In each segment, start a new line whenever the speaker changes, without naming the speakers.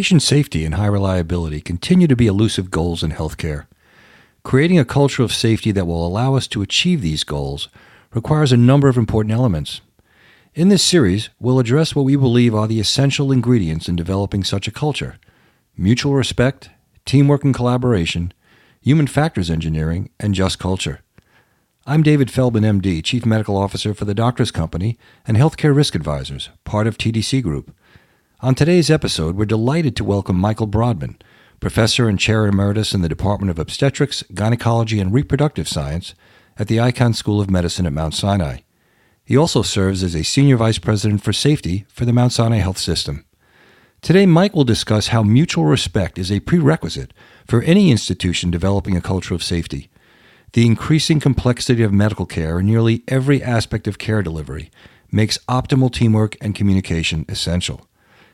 Patient safety and high reliability continue to be elusive goals in healthcare. Creating a culture of safety that will allow us to achieve these goals requires a number of important elements. In this series, we'll address what we believe are the essential ingredients in developing such a culture mutual respect, teamwork and collaboration, human factors engineering, and just culture. I'm David Feldman, MD, Chief Medical Officer for the Doctors Company and Healthcare Risk Advisors, part of TDC Group. On today's episode, we're delighted to welcome Michael Brodman, Professor and Chair Emeritus in the Department of Obstetrics, Gynecology, and Reproductive Science at the Icahn School of Medicine at Mount Sinai. He also serves as a Senior Vice President for Safety for the Mount Sinai Health System. Today, Mike will discuss how mutual respect is a prerequisite for any institution developing a culture of safety. The increasing complexity of medical care in nearly every aspect of care delivery makes optimal teamwork and communication essential.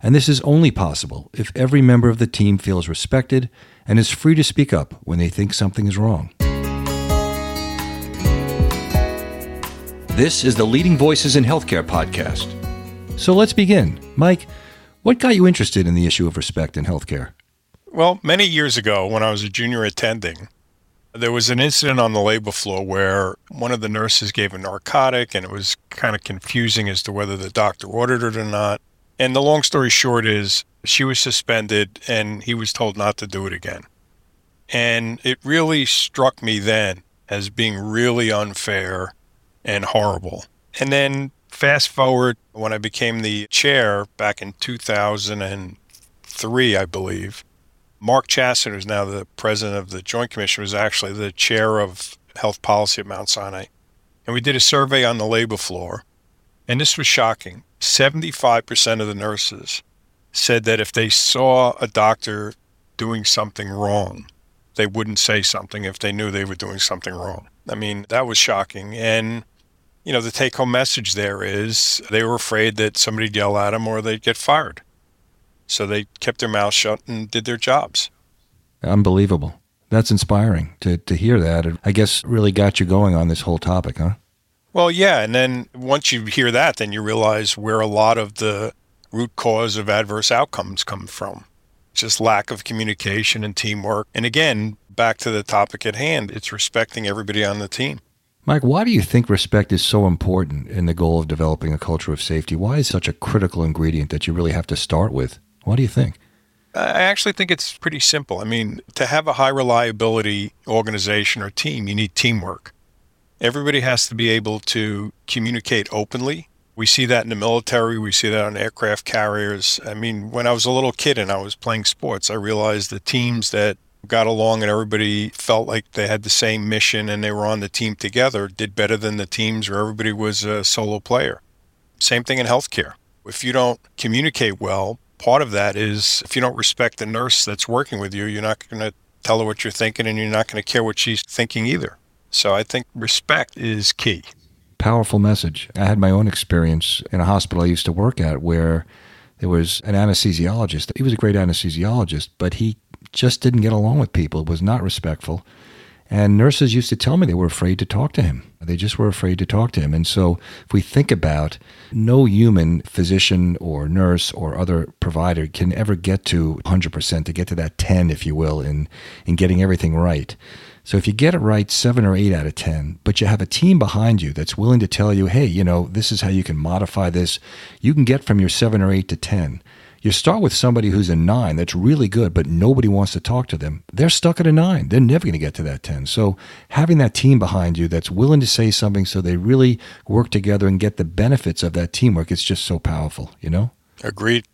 And this is only possible if every member of the team feels respected and is free to speak up when they think something is wrong. This is the Leading Voices in Healthcare podcast. So let's begin. Mike, what got you interested in the issue of respect in healthcare?
Well, many years ago, when I was a junior attending, there was an incident on the labor floor where one of the nurses gave a narcotic and it was kind of confusing as to whether the doctor ordered it or not. And the long story short is she was suspended and he was told not to do it again. And it really struck me then as being really unfair and horrible. And then fast forward when I became the chair back in 2003, I believe, Mark Chassin, who's now the president of the Joint Commission, was actually the chair of health policy at Mount Sinai. And we did a survey on the labor floor. And this was shocking. 75% of the nurses said that if they saw a doctor doing something wrong, they wouldn't say something if they knew they were doing something wrong. I mean, that was shocking. And, you know, the take home message there is they were afraid that somebody'd yell at them or they'd get fired. So they kept their mouths shut and did their jobs.
Unbelievable. That's inspiring to, to hear that. I guess really got you going on this whole topic, huh?
Well, yeah. And then once you hear that, then you realize where a lot of the root cause of adverse outcomes come from. Just lack of communication and teamwork. And again, back to the topic at hand, it's respecting everybody on the team.
Mike, why do you think respect is so important in the goal of developing a culture of safety? Why is such a critical ingredient that you really have to start with? What do you think?
I actually think it's pretty simple. I mean, to have a high reliability organization or team, you need teamwork. Everybody has to be able to communicate openly. We see that in the military, we see that on aircraft carriers. I mean, when I was a little kid and I was playing sports, I realized the teams that got along and everybody felt like they had the same mission and they were on the team together did better than the teams where everybody was a solo player. Same thing in healthcare. If you don't communicate well, part of that is if you don't respect the nurse that's working with you, you're not going to tell her what you're thinking and you're not going to care what she's thinking either. So I think respect is key.
Powerful message. I had my own experience in a hospital I used to work at where there was an anesthesiologist. He was a great anesthesiologist, but he just didn't get along with people, was not respectful. And nurses used to tell me they were afraid to talk to him. They just were afraid to talk to him. And so, if we think about no human physician or nurse or other provider can ever get to 100%, to get to that 10, if you will, in, in getting everything right. So, if you get it right seven or eight out of 10, but you have a team behind you that's willing to tell you, hey, you know, this is how you can modify this, you can get from your seven or eight to 10 you start with somebody who's a nine that's really good, but nobody wants to talk to them. They're stuck at a nine. They're never going to get to that 10. So having that team behind you that's willing to say something so they really work together and get the benefits of that teamwork, it's just so powerful, you know?
Agreed.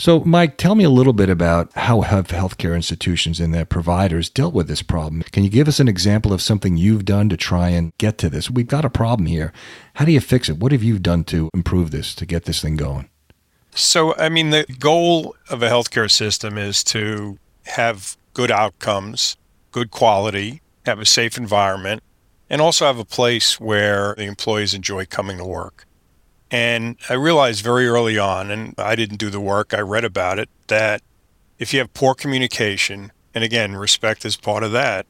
So, Mike, tell me a little bit about how have healthcare institutions and their providers dealt with this problem. Can you give us an example of something you've done to try and get to this? We've got a problem here. How do you fix it? What have you done to improve this, to get this thing going?
So, I mean, the goal of a healthcare system is to have good outcomes, good quality, have a safe environment, and also have a place where the employees enjoy coming to work. And I realized very early on, and I didn't do the work, I read about it, that if you have poor communication, and again, respect is part of that,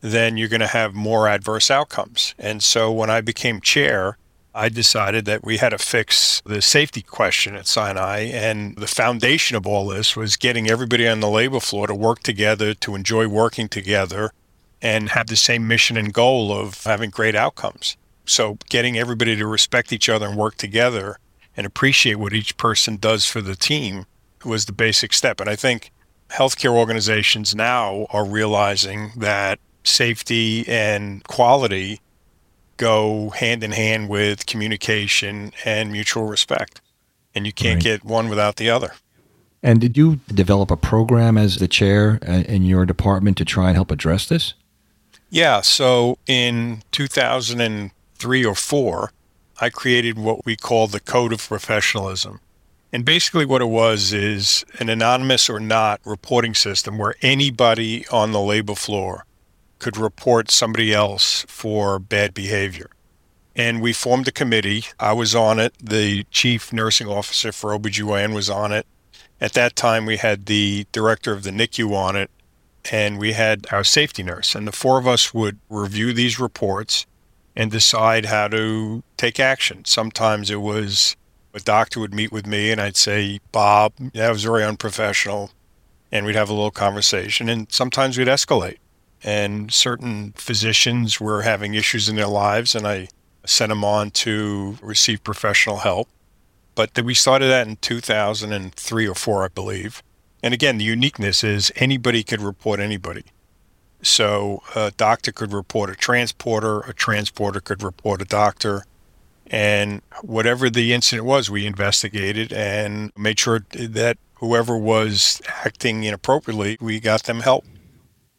then you're going to have more adverse outcomes. And so when I became chair, I decided that we had to fix the safety question at Sinai. And the foundation of all this was getting everybody on the labor floor to work together, to enjoy working together, and have the same mission and goal of having great outcomes. So, getting everybody to respect each other and work together and appreciate what each person does for the team was the basic step. And I think healthcare organizations now are realizing that safety and quality go hand in hand with communication and mutual respect. And you can't right. get one without the other.
And did you develop a program as the chair uh, in your department to try and help address this?
Yeah. So in 2003 or four, I created what we call the Code of Professionalism. And basically, what it was is an anonymous or not reporting system where anybody on the labor floor could report somebody else for bad behavior. And we formed a committee. I was on it. The chief nursing officer for OBGYN was on it. At that time, we had the director of the NICU on it, and we had our safety nurse. And the four of us would review these reports and decide how to take action. Sometimes it was a doctor would meet with me, and I'd say, Bob, that was very unprofessional. And we'd have a little conversation. And sometimes we'd escalate and certain physicians were having issues in their lives, and I sent them on to receive professional help. But we started that in 2003 or 4, I believe. And again, the uniqueness is anybody could report anybody. So a doctor could report a transporter, a transporter could report a doctor. And whatever the incident was, we investigated and made sure that whoever was acting inappropriately, we got them help.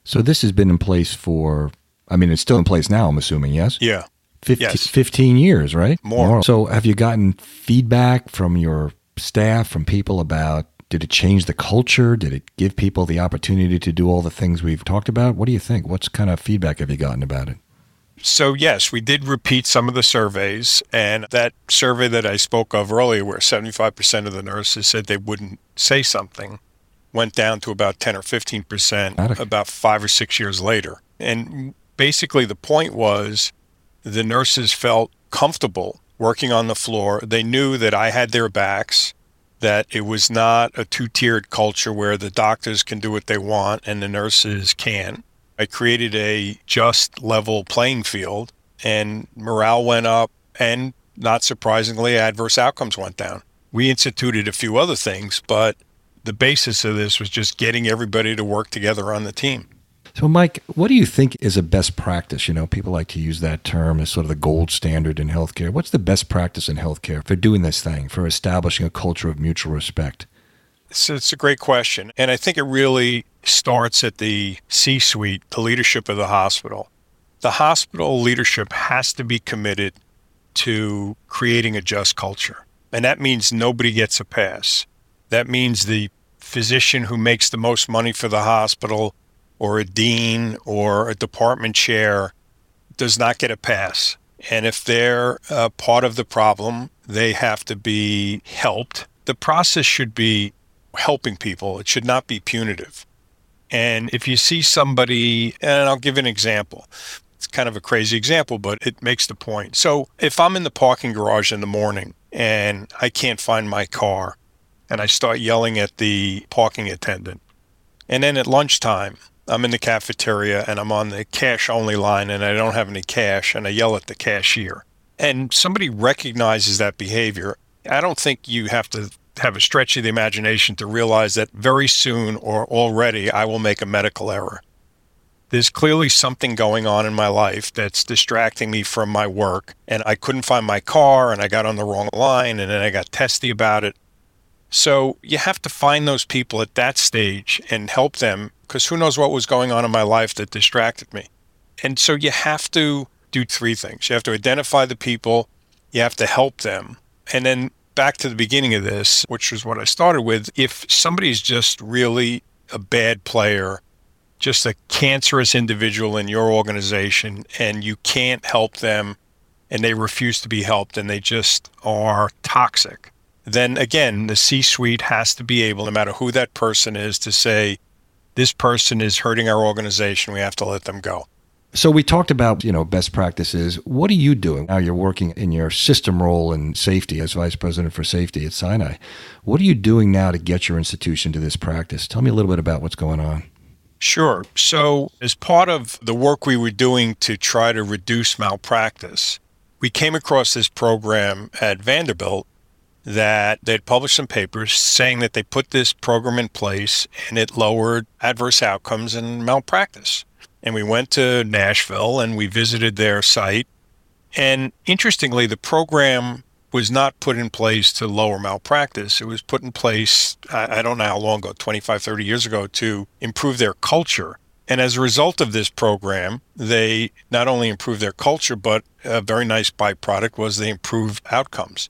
So this has been in place for, I mean, it's still in place now, I'm assuming, yes?
Yeah.
15, yes. 15 years, right?
More. More.
So have you gotten feedback from your staff, from people about did it change the culture? Did it give people the opportunity to do all the things we've talked about? What do you think? What's kind of feedback have you gotten about it?
So, yes, we did repeat some of the surveys. And that survey that I spoke of earlier, where 75% of the nurses said they wouldn't say something, went down to about 10 or 15 percent about five or six years later. And basically, the point was the nurses felt comfortable working on the floor. They knew that I had their backs, that it was not a two tiered culture where the doctors can do what they want and the nurses can. I created a just level playing field, and morale went up, and not surprisingly, adverse outcomes went down. We instituted a few other things, but the basis of this was just getting everybody to work together on the team.
So, Mike, what do you think is a best practice? You know, people like to use that term as sort of the gold standard in healthcare. What's the best practice in healthcare for doing this thing, for establishing a culture of mutual respect?
So it's a great question. And I think it really starts at the C suite, the leadership of the hospital. The hospital leadership has to be committed to creating a just culture. And that means nobody gets a pass. That means the physician who makes the most money for the hospital or a dean or a department chair does not get a pass. And if they're part of the problem, they have to be helped. The process should be helping people, it should not be punitive. And if you see somebody, and I'll give an example, it's kind of a crazy example, but it makes the point. So if I'm in the parking garage in the morning and I can't find my car, and I start yelling at the parking attendant. And then at lunchtime, I'm in the cafeteria and I'm on the cash only line and I don't have any cash and I yell at the cashier. And somebody recognizes that behavior. I don't think you have to have a stretch of the imagination to realize that very soon or already I will make a medical error. There's clearly something going on in my life that's distracting me from my work, and I couldn't find my car, and I got on the wrong line, and then I got testy about it. So you have to find those people at that stage and help them because who knows what was going on in my life that distracted me. And so you have to do three things. You have to identify the people, you have to help them. And then back to the beginning of this, which was what I started with, if somebody's just really a bad player, just a cancerous individual in your organization and you can't help them and they refuse to be helped and they just are toxic then again, the C suite has to be able, no matter who that person is, to say, this person is hurting our organization. We have to let them go.
So we talked about, you know, best practices. What are you doing now? You're working in your system role in safety as vice president for safety at Sinai. What are you doing now to get your institution to this practice? Tell me a little bit about what's going on.
Sure. So, as part of the work we were doing to try to reduce malpractice, we came across this program at Vanderbilt that they'd published some papers saying that they put this program in place and it lowered adverse outcomes and malpractice. And we went to Nashville and we visited their site. And interestingly, the program was not put in place to lower malpractice. It was put in place, I, don't know how long ago, 25, 30 years ago, to improve their culture. And as a result of this program, they not only improved their culture, but a very nice byproduct was they improved outcomes.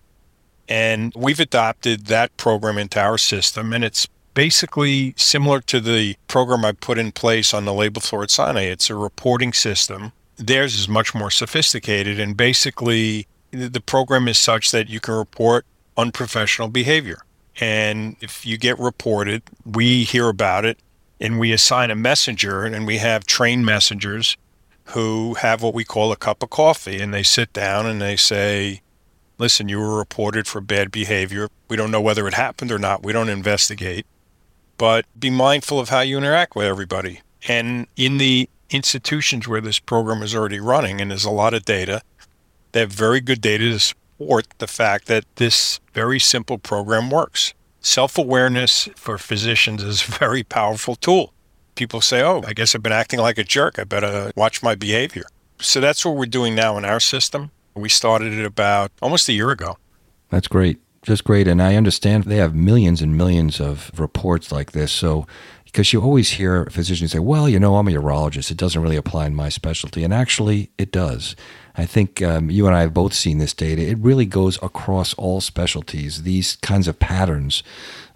And we've adopted that program into our system, and it's basically similar to the program I put in place on the labor floor at Sinai. It's a reporting system. Theirs is much more sophisticated, and basically, the program is such that you can report unprofessional behavior. And if you get reported, we hear about it and we assign a messenger, and we have trained messengers who have what we call a cup of coffee. And they sit down and they say, Listen, you were reported for bad behavior. We don't know whether it happened or not. We don't investigate but be mindful of how you interact with everybody. And in the institutions where this program is already running, and there's a lot of data, they have very good data to support the fact that this very simple program works. Self awareness for physicians is a very powerful tool. People say, oh, I guess I've been acting like a jerk. I better watch my behavior. So that's what we're doing now in our system. We started it about almost a year ago.
That's great just great. And I understand they have millions and millions of reports like this. So, because you always hear physicians say, well, you know, I'm a urologist. It doesn't really apply in my specialty. And actually, it does. I think um, you and I have both seen this data. It really goes across all specialties. These kinds of patterns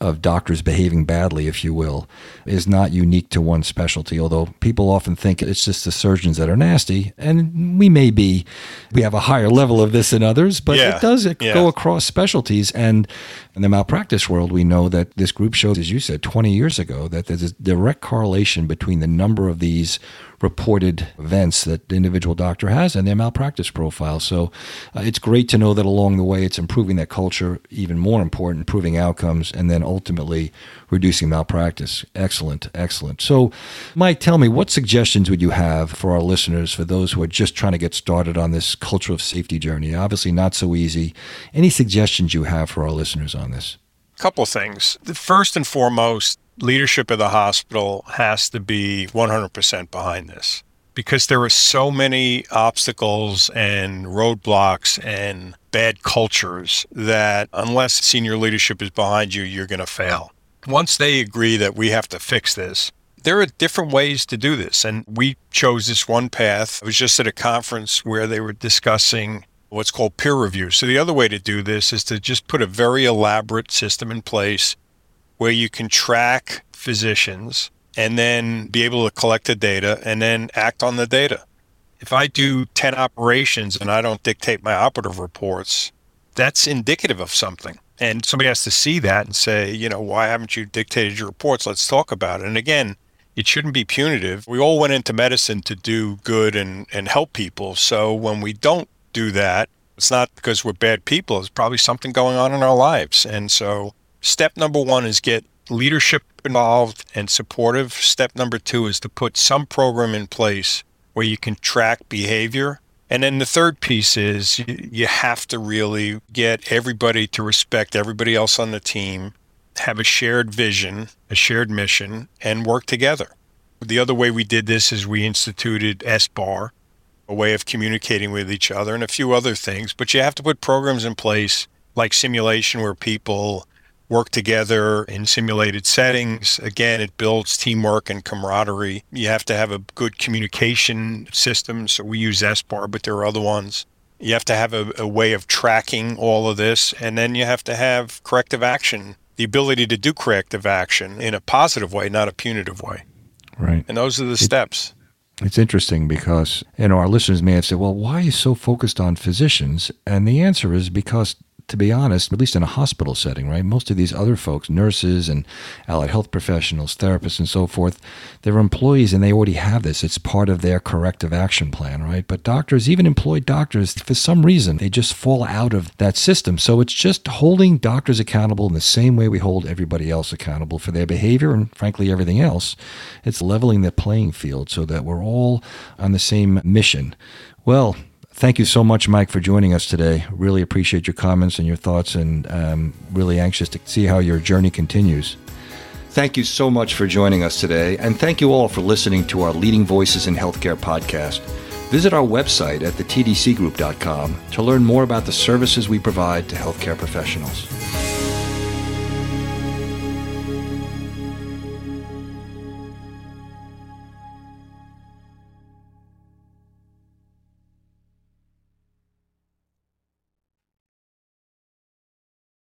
of doctors behaving badly, if you will, is not unique to one specialty. Although people often think it's just the surgeons that are nasty, and we may be, we have a higher level of this than others, but yeah. it does yeah. go across specialties. And in the malpractice world, we know that this group showed, as you said, 20 years ago, that there's a direct correlation between the number of these reported events that the individual doctor has and their malpractice profile. So uh, it's great to know that along the way it's improving that culture, even more important, improving outcomes, and then ultimately reducing malpractice. Excellent, excellent. So, Mike, tell me, what suggestions would you have for our listeners, for those who are just trying to get started on this culture of safety journey? Obviously, not so easy. Any suggestions you have for our listeners on this?
couple things. First and foremost, leadership of the hospital has to be 100% behind this because there are so many obstacles and roadblocks and bad cultures that unless senior leadership is behind you, you're going to fail. Once they agree that we have to fix this, there are different ways to do this. And we chose this one path. I was just at a conference where they were discussing what's called peer review. So the other way to do this is to just put a very elaborate system in place where you can track physicians and then be able to collect the data and then act on the data. If I do 10 operations and I don't dictate my operative reports, that's indicative of something. And somebody has to see that and say, you know, why haven't you dictated your reports? Let's talk about it. And again, it shouldn't be punitive. We all went into medicine to do good and, and help people. So when we don't do that, it's not because we're bad people. It's probably something going on in our lives. And so step number one is get leadership involved and supportive. Step number two is to put some program in place where you can track behavior. And then the third piece is you have to really get everybody to respect everybody else on the team, have a shared vision, a shared mission, and work together. The other way we did this is we instituted SBAR, a way of communicating with each other, and a few other things. But you have to put programs in place like simulation where people work together in simulated settings. Again, it builds teamwork and camaraderie. You have to have a good communication system. So we use SBAR, but there are other ones. You have to have a, a way of tracking all of this. And then you have to have corrective action, the ability to do corrective action in a positive way, not a punitive way.
Right.
And those are the it, steps.
It's interesting because, you know, our listeners may have said, well, why are you so focused on physicians? And the answer is because to be honest, at least in a hospital setting, right? Most of these other folks, nurses and allied health professionals, therapists, and so forth, they're employees and they already have this. It's part of their corrective action plan, right? But doctors, even employed doctors, for some reason, they just fall out of that system. So it's just holding doctors accountable in the same way we hold everybody else accountable for their behavior and, frankly, everything else. It's leveling the playing field so that we're all on the same mission. Well, Thank you so much, Mike, for joining us today. Really appreciate your comments and your thoughts, and um, really anxious to see how your journey continues. Thank you so much for joining us today, and thank you all for listening to our Leading Voices in Healthcare podcast. Visit our website at thetdcgroup.com to learn more about the services we provide to healthcare professionals.